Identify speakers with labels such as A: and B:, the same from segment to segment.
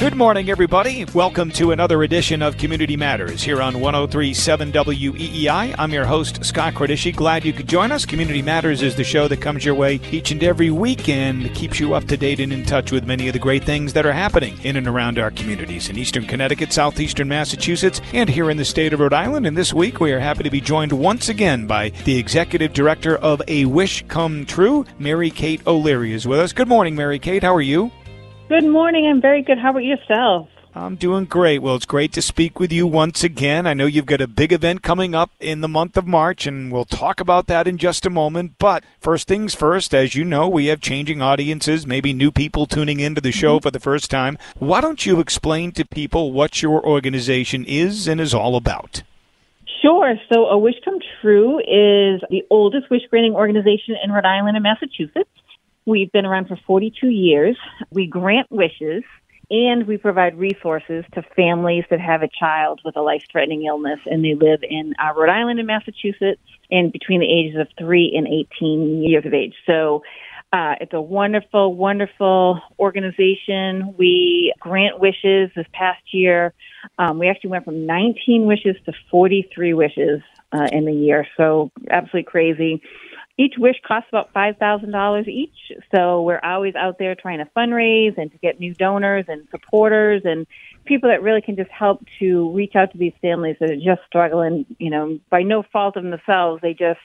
A: Good morning, everybody. Welcome to another edition of Community Matters here on 1037 WEEI. I'm your host, Scott Cordischi. Glad you could join us. Community Matters is the show that comes your way each and every weekend, keeps you up to date and in touch with many of the great things that are happening in and around our communities in eastern Connecticut, southeastern Massachusetts, and here in the state of Rhode Island. And this week, we are happy to be joined once again by the executive director of A Wish Come True, Mary Kate O'Leary, is with us. Good morning, Mary Kate. How are you?
B: Good morning. I'm very good. How about yourself?
A: I'm doing great. Well, it's great to speak with you once again. I know you've got a big event coming up in the month of March, and we'll talk about that in just a moment. But first things first, as you know, we have changing audiences, maybe new people tuning into the show mm-hmm. for the first time. Why don't you explain to people what your organization is and is all about?
B: Sure. So, A Wish Come True is the oldest wish granting organization in Rhode Island and Massachusetts. We've been around for 42 years. We grant wishes and we provide resources to families that have a child with a life threatening illness and they live in uh, Rhode Island and Massachusetts and between the ages of 3 and 18 years of age. So uh, it's a wonderful, wonderful organization. We grant wishes this past year. Um, we actually went from 19 wishes to 43 wishes uh, in the year. So absolutely crazy each wish costs about five thousand dollars each. So we're always out there trying to fundraise and to get new donors and supporters and people that really can just help to reach out to these families that are just struggling. You know, by no fault of themselves, they just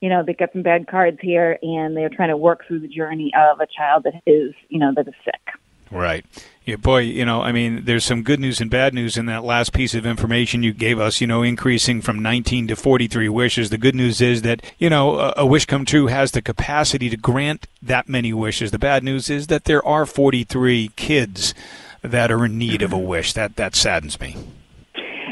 B: you know they got some bad cards here and they're trying to work through the journey of a child that is you know that is sick.
A: Right. Yeah, boy, you know, I mean, there's some good news and bad news in that last piece of information you gave us, you know, increasing from 19 to 43 wishes. The good news is that, you know, a, a wish come true has the capacity to grant that many wishes. The bad news is that there are 43 kids that are in need of a wish. That that saddens me.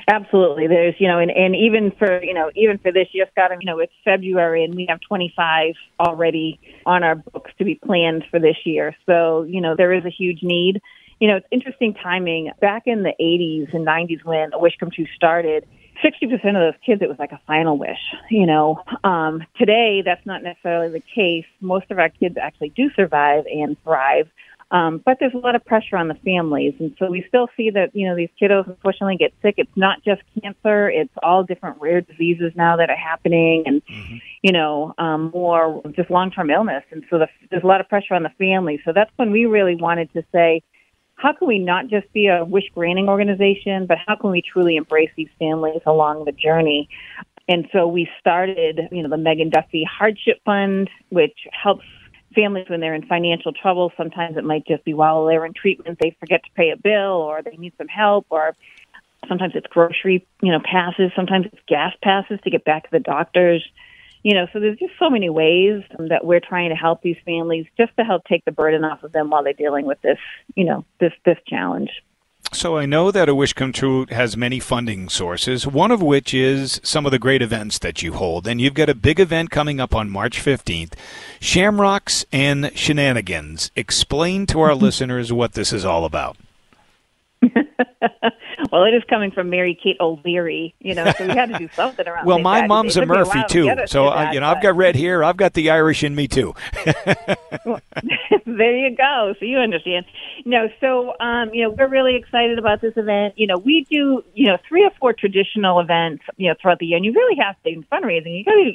B: Absolutely. There's, you know, and, and even for, you know, even for this, got to, you know, it's February and we have 25 already on our books to be planned for this year. So, you know, there is a huge need. You know, it's interesting timing. Back in the 80s and 90s when A Wish Come True started, 60% of those kids, it was like a final wish, you know. Um, today, that's not necessarily the case. Most of our kids actually do survive and thrive. Um, but there's a lot of pressure on the families. And so we still see that, you know, these kiddos unfortunately get sick. It's not just cancer, it's all different rare diseases now that are happening and, mm-hmm. you know, um, more just long term illness. And so the, there's a lot of pressure on the families. So that's when we really wanted to say, how can we not just be a wish granting organization, but how can we truly embrace these families along the journey? And so we started, you know, the Meghan Duffy Hardship Fund, which helps families when they're in financial trouble. Sometimes it might just be while they're in treatment, they forget to pay a bill or they need some help or sometimes it's grocery, you know, passes. Sometimes it's gas passes to get back to the doctors. You know, so there's just so many ways that we're trying to help these families just to help take the burden off of them while they're dealing with this, you know, this this challenge.
A: So I know that A Wish Come True has many funding sources, one of which is some of the great events that you hold. And you've got a big event coming up on March 15th Shamrocks and Shenanigans. Explain to our listeners what this is all about.
B: well, it is coming from Mary Kate O'Leary, you know, so we had to do something around.
A: well, my mom's a Murphy a too, so uh, that, you know, but... I've got red hair. I've got the Irish in me too.
B: there you go. So you understand. No, so um, you know, we're really excited about this event. You know, we do you know three or four traditional events, you know, throughout the year, and you really have to in fundraising. You got to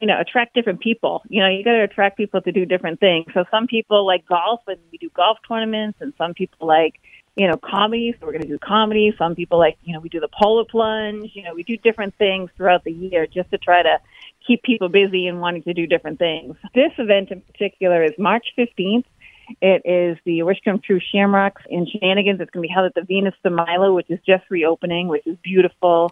B: you know, attract different people. You know, you got to attract people to do different things. So some people like golf, and we do golf tournaments, and some people like you know, comedy. So we're going to do comedy. Some people like, you know, we do the polar plunge. You know, we do different things throughout the year just to try to keep people busy and wanting to do different things. This event in particular is March 15th. It is the Wish Come True Shamrocks in Shenanigans. It's going to be held at the Venus de Milo, which is just reopening, which is beautiful.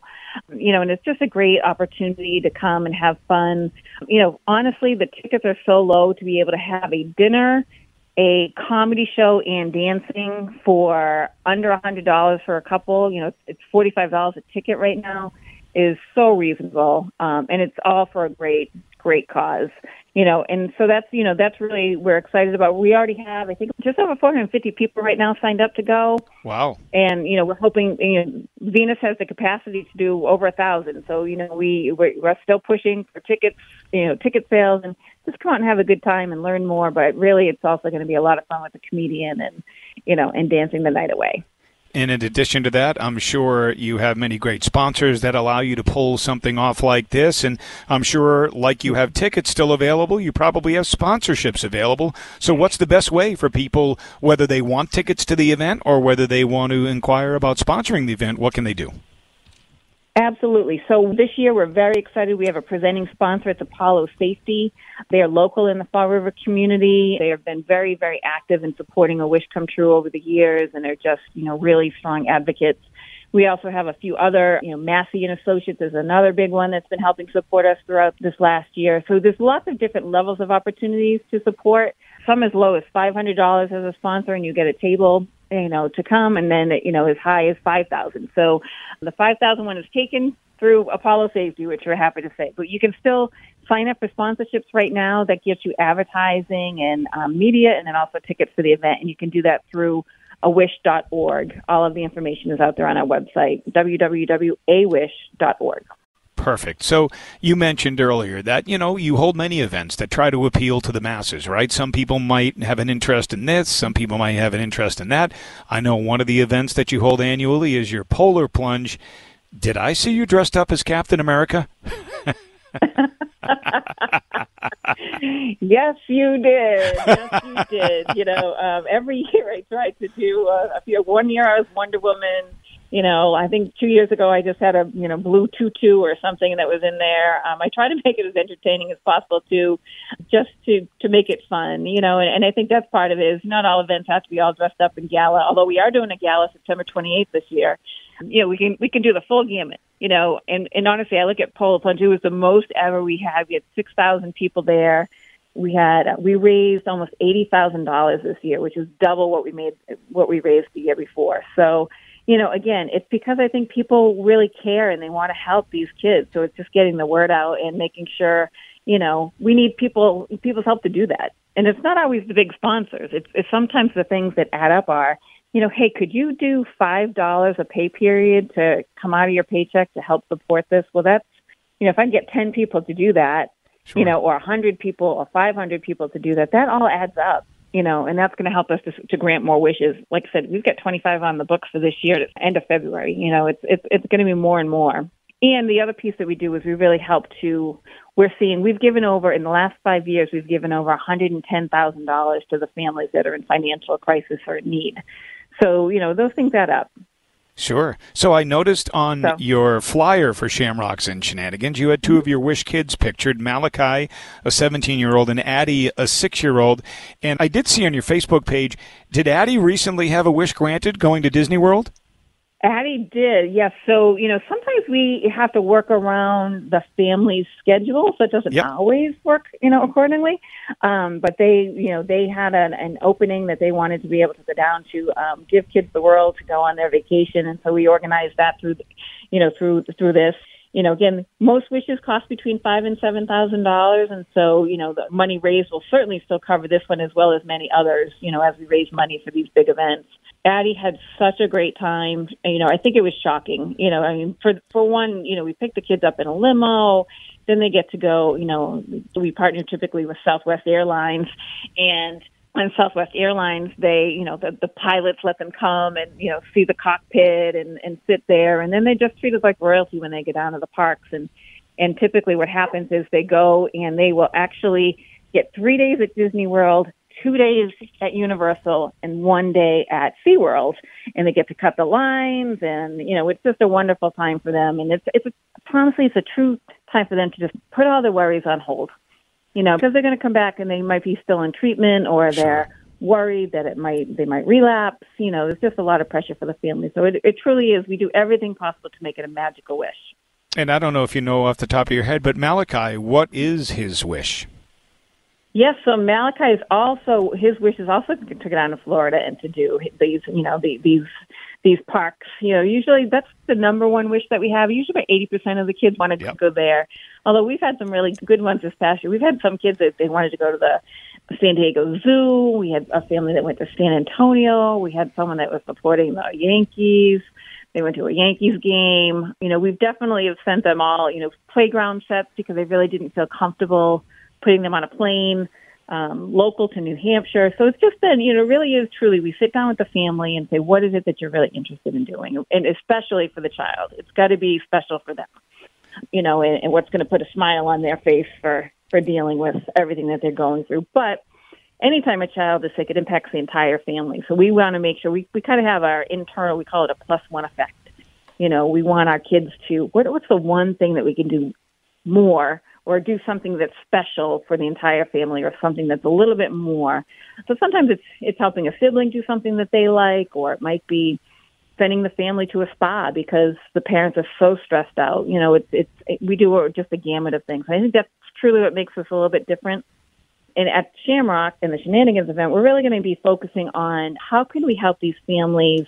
B: You know, and it's just a great opportunity to come and have fun. You know, honestly, the tickets are so low to be able to have a dinner a comedy show and dancing for under a hundred dollars for a couple. You know, it's forty five dollars a ticket right now is so reasonable, um, and it's all for a great, great cause. You know, and so that's you know that's really we're excited about. We already have I think just over 450 people right now signed up to go.
A: Wow!
B: And you know we're hoping you know Venus has the capacity to do over a thousand. So you know we we're, we're still pushing for tickets, you know, ticket sales, and just come out and have a good time and learn more. But really, it's also going to be a lot of fun with the comedian and you know and dancing the night away.
A: And in addition to that, I'm sure you have many great sponsors that allow you to pull something off like this. And I'm sure, like you have tickets still available, you probably have sponsorships available. So, what's the best way for people, whether they want tickets to the event or whether they want to inquire about sponsoring the event? What can they do?
B: Absolutely. So this year we're very excited. We have a presenting sponsor. It's Apollo Safety. They are local in the Fall River community. They have been very, very active in supporting A Wish Come True over the years, and they're just, you know, really strong advocates. We also have a few other, you know, Massey and Associates is another big one that's been helping support us throughout this last year. So there's lots of different levels of opportunities to support. Some as low as $500 as a sponsor, and you get a table you know, to come, and then you know as high as five thousand. So the five thousand one is taken through Apollo Safety, which we're happy to say. But you can still sign up for sponsorships right now. That gives you advertising and um, media, and then also tickets for the event. And you can do that through awish.org. All of the information is out there on our website, www.awish.org.
A: Perfect. So you mentioned earlier that, you know, you hold many events that try to appeal to the masses, right? Some people might have an interest in this, some people might have an interest in that. I know one of the events that you hold annually is your polar plunge. Did I see you dressed up as Captain America?
B: yes, you did. Yes, you did. You know, um, every year I try to do. Uh, one year I was Wonder Woman you know, I think two years ago I just had a you know blue tutu or something that was in there. Um, I try to make it as entertaining as possible too, just to to make it fun, you know. And, and I think that's part of it. Is not all events have to be all dressed up in gala. Although we are doing a gala September 28th this year, you know, we can we can do the full gamut, you know. And and honestly, I look at Polar Plunge. It was the most ever we had. We had 6,000 people there. We had we raised almost eighty thousand dollars this year, which is double what we made what we raised the year before. So you know, again, it's because I think people really care and they want to help these kids. So it's just getting the word out and making sure, you know, we need people people's help to do that. And it's not always the big sponsors. It's, it's sometimes the things that add up are, you know, hey, could you do five dollars a pay period to come out of your paycheck to help support this? Well, that's, you know, if I can get ten people to do that, sure. you know, or a hundred people or five hundred people to do that, that all adds up you know, and that's going to help us to, to grant more wishes. Like I said, we've got 25 on the books for this year, end of February. You know, it's it's it's going to be more and more. And the other piece that we do is we really help to. We're seeing we've given over in the last five years we've given over 110 thousand dollars to the families that are in financial crisis or in need. So you know those things add up.
A: Sure. So I noticed on so. your flyer for Shamrocks and Shenanigans, you had two of your Wish kids pictured Malachi, a 17 year old, and Addie, a six year old. And I did see on your Facebook page, did Addie recently have a wish granted going to Disney World?
B: Addie did, yes. So, you know, sometimes we have to work around the family's schedule, so it doesn't yep. always work, you know, accordingly. Um, but they, you know, they had an, an opening that they wanted to be able to go down to um, give kids the world to go on their vacation, and so we organized that through, you know, through through this. You know, again, most wishes cost between five and seven thousand dollars, and so you know the money raised will certainly still cover this one as well as many others. You know, as we raise money for these big events. Addie had such a great time. You know, I think it was shocking. You know, I mean, for for one, you know, we picked the kids up in a limo. Then they get to go. You know, we partner typically with Southwest Airlines, and on Southwest Airlines, they, you know, the, the pilots let them come and, you know, see the cockpit and, and sit there. And then they just treat us like royalty when they get down to the parks. And, and typically what happens is they go and they will actually get three days at Disney World two days at Universal and one day at SeaWorld. And they get to cut the lines and, you know, it's just a wonderful time for them. And it's, it's, honestly, it's a true time for them to just put all their worries on hold. You know, because they're going to come back and they might be still in treatment or they're worried that it might they might relapse. You know, there's just a lot of pressure for the family. So it, it truly is. We do everything possible to make it a magical wish.
A: And I don't know if you know off the top of your head, but Malachi, what is his wish?
B: Yes, so Malachi is also his wish is also to go down to Florida and to do these, you know, the, these these parks. You know, usually that's the number one wish that we have. Usually, about eighty percent of the kids wanted yep. to go there. Although we've had some really good ones this past year. We've had some kids that they wanted to go to the San Diego Zoo. We had a family that went to San Antonio. We had someone that was supporting the Yankees. They went to a Yankees game. You know, we've definitely have sent them all, you know, playground sets because they really didn't feel comfortable putting them on a plane um, local to New Hampshire. So it's just been, you know, really is truly, we sit down with the family and say, what is it that you're really interested in doing? And especially for the child, it's got to be special for them, you know, and, and what's going to put a smile on their face for, for dealing with everything that they're going through. But anytime a child is sick, it impacts the entire family. So we want to make sure we, we kind of have our internal, we call it a plus one effect. You know, we want our kids to, what, what's the one thing that we can do more or do something that's special for the entire family or something that's a little bit more. So sometimes it's it's helping a sibling do something that they like or it might be sending the family to a spa because the parents are so stressed out. You know, it's it's it, we do just a gamut of things. I think that's truly what makes us a little bit different. And at Shamrock and the Shenanigans event, we're really going to be focusing on how can we help these families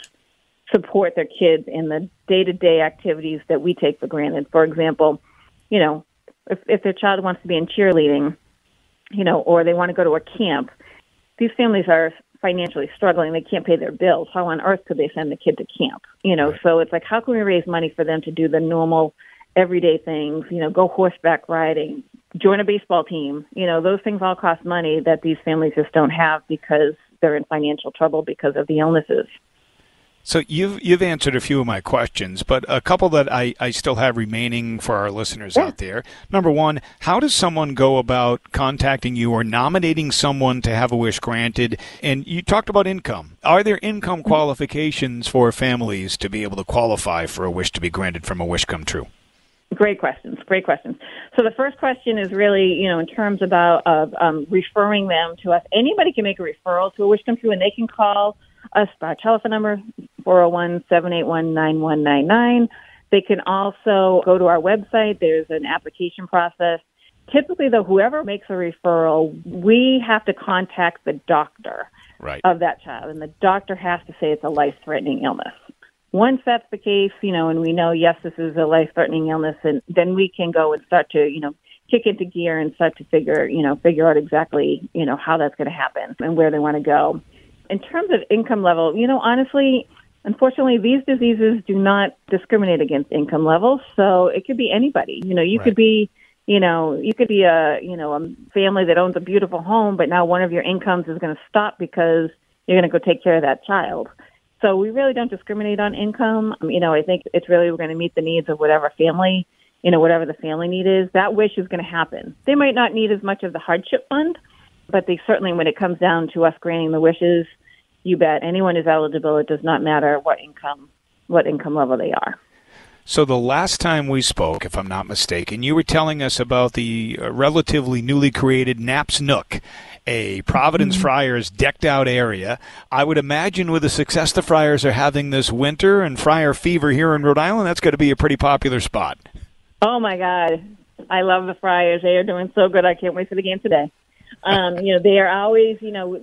B: support their kids in the day-to-day activities that we take for granted. For example, you know, if, if their child wants to be in cheerleading, you know, or they want to go to a camp, these families are financially struggling. They can't pay their bills. How on earth could they send the kid to camp? You know, right. so it's like, how can we raise money for them to do the normal, everyday things? You know, go horseback riding, join a baseball team. You know, those things all cost money that these families just don't have because they're in financial trouble because of the illnesses.
A: So you've you've answered a few of my questions, but a couple that I, I still have remaining for our listeners yeah. out there. Number one, how does someone go about contacting you or nominating someone to have a wish granted? And you talked about income. Are there income mm-hmm. qualifications for families to be able to qualify for a wish to be granted from a wish come true?
B: Great questions. Great questions. So the first question is really, you know, in terms about of um, referring them to us. Anybody can make a referral to a wish come true, and they can call us by telephone number 401-781-9199. They can also go to our website. There's an application process. Typically, though, whoever makes a referral, we have to contact the doctor
A: right.
B: of that child, and the doctor has to say it's a life-threatening illness. Once that's the case, you know, and we know yes, this is a life-threatening illness, and then we can go and start to, you know, kick into gear and start to figure, you know, figure out exactly, you know, how that's going to happen and where they want to go. In terms of income level, you know, honestly, unfortunately, these diseases do not discriminate against income levels. So it could be anybody. You know, you right. could be, you know, you could be a, you know, a family that owns a beautiful home, but now one of your incomes is going to stop because you're going to go take care of that child. So we really don't discriminate on income. Um, you know, I think it's really we're going to meet the needs of whatever family, you know, whatever the family need is. That wish is going to happen. They might not need as much of the hardship fund, but they certainly, when it comes down to us granting the wishes, you bet anyone is eligible. It does not matter what income, what income level they are.
A: So the last time we spoke, if I'm not mistaken, you were telling us about the uh, relatively newly created Nap's Nook, a Providence mm-hmm. Friars decked out area. I would imagine with the success the Friars are having this winter and Friar fever here in Rhode Island, that's going to be a pretty popular spot.
B: Oh my God. I love the Friars. They are doing so good. I can't wait for the game today um, you know, they are always, you know,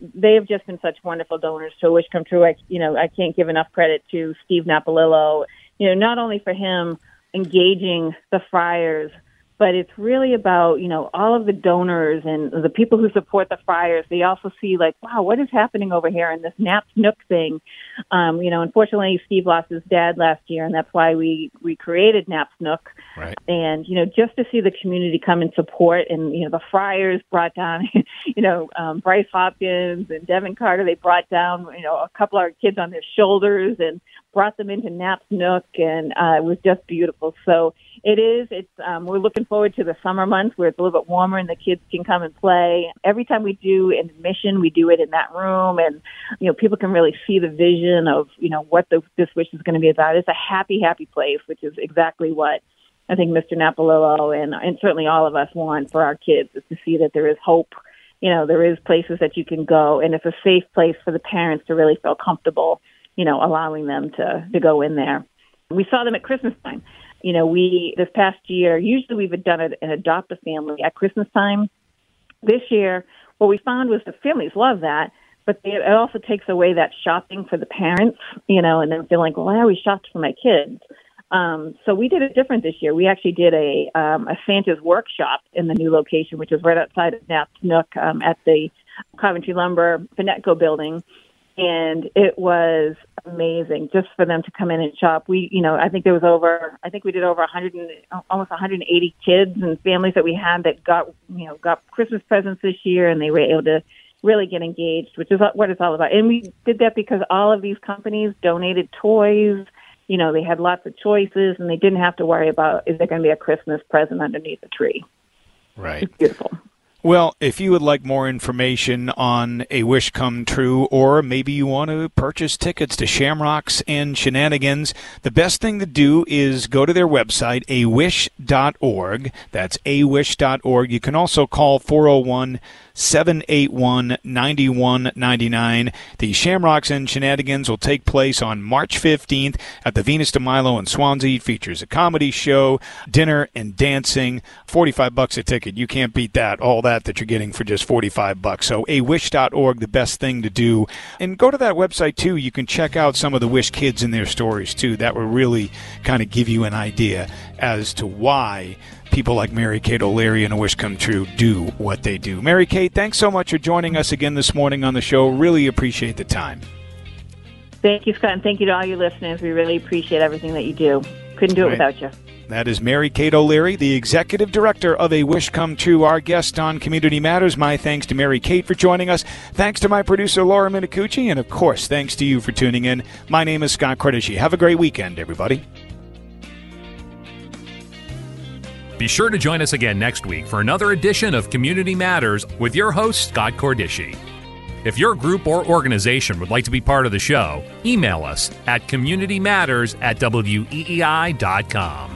B: they have just been such wonderful donors to Wish Come True. I, you know, I can't give enough credit to Steve Napolillo, you know, not only for him engaging the Friars but it's really about you know all of the donors and the people who support the friars they also see like wow what is happening over here in this Nap's Nook thing? Um you know unfortunately steve lost his dad last year and that's why we we created Nap's Nook.
A: Right.
B: and you know just to see the community come and support and you know the friars brought down you know um bryce hopkins and devin carter they brought down you know a couple of our kids on their shoulders and brought them into Nap's Nook and uh it was just beautiful. So it is. It's um, we're looking forward to the summer months where it's a little bit warmer and the kids can come and play. Every time we do an admission, we do it in that room, and you know people can really see the vision of you know what the, this wish is going to be about. It's a happy, happy place, which is exactly what I think Mr. Napolillo and and certainly all of us want for our kids is to see that there is hope. You know, there is places that you can go, and it's a safe place for the parents to really feel comfortable. You know, allowing them to to go in there. We saw them at Christmas time. You know, we this past year usually we've done it an adopt a family at Christmas time. This year, what we found was the families love that, but it also takes away that shopping for the parents. You know, and then feeling like, well, I always shopped for my kids. Um, so we did it different this year. We actually did a um, a Santa's workshop in the new location, which is right outside of Nap's Nook um, at the Coventry Lumber Finetco building, and it was amazing just for them to come in and shop. We, you know, I think there was over, I think we did over 100, and, almost 180 kids and families that we had that got, you know, got Christmas presents this year, and they were able to really get engaged, which is what it's all about. And we did that because all of these companies donated toys you know, they had lots of choices and they didn't have to worry about is there going to be a Christmas present underneath the tree.
A: Right.
B: It's beautiful.
A: Well, if you would like more information on A Wish Come True, or maybe you want to purchase tickets to Shamrocks and Shenanigans, the best thing to do is go to their website, awish.org. That's awish.org. You can also call 401 781 9199. The Shamrocks and Shenanigans will take place on March 15th at the Venus de Milo in Swansea. It features a comedy show, dinner, and dancing. 45 bucks a ticket. You can't beat that. All that that you're getting for just 45 bucks. So awish.org, the best thing to do. And go to that website too. You can check out some of the Wish kids and their stories too. That will really kind of give you an idea as to why people like Mary Kate O'Leary and A Wish Come True do what they do. Mary Kate, thanks so much for joining us again this morning on the show. Really appreciate the time.
B: Thank you, Scott, and thank you to all your listeners. We really appreciate everything that you do. Couldn't do it right. without you.
A: That is Mary Kate O'Leary, the executive director of A Wish Come True, our guest on Community Matters. My thanks to Mary Kate for joining us. Thanks to my producer, Laura Minicucci. And of course, thanks to you for tuning in. My name is Scott Cordischi. Have a great weekend, everybody.
C: Be sure to join us again next week for another edition of Community Matters with your host, Scott Cordischi. If your group or organization would like to be part of the show, email us at communitymatters at weei.com.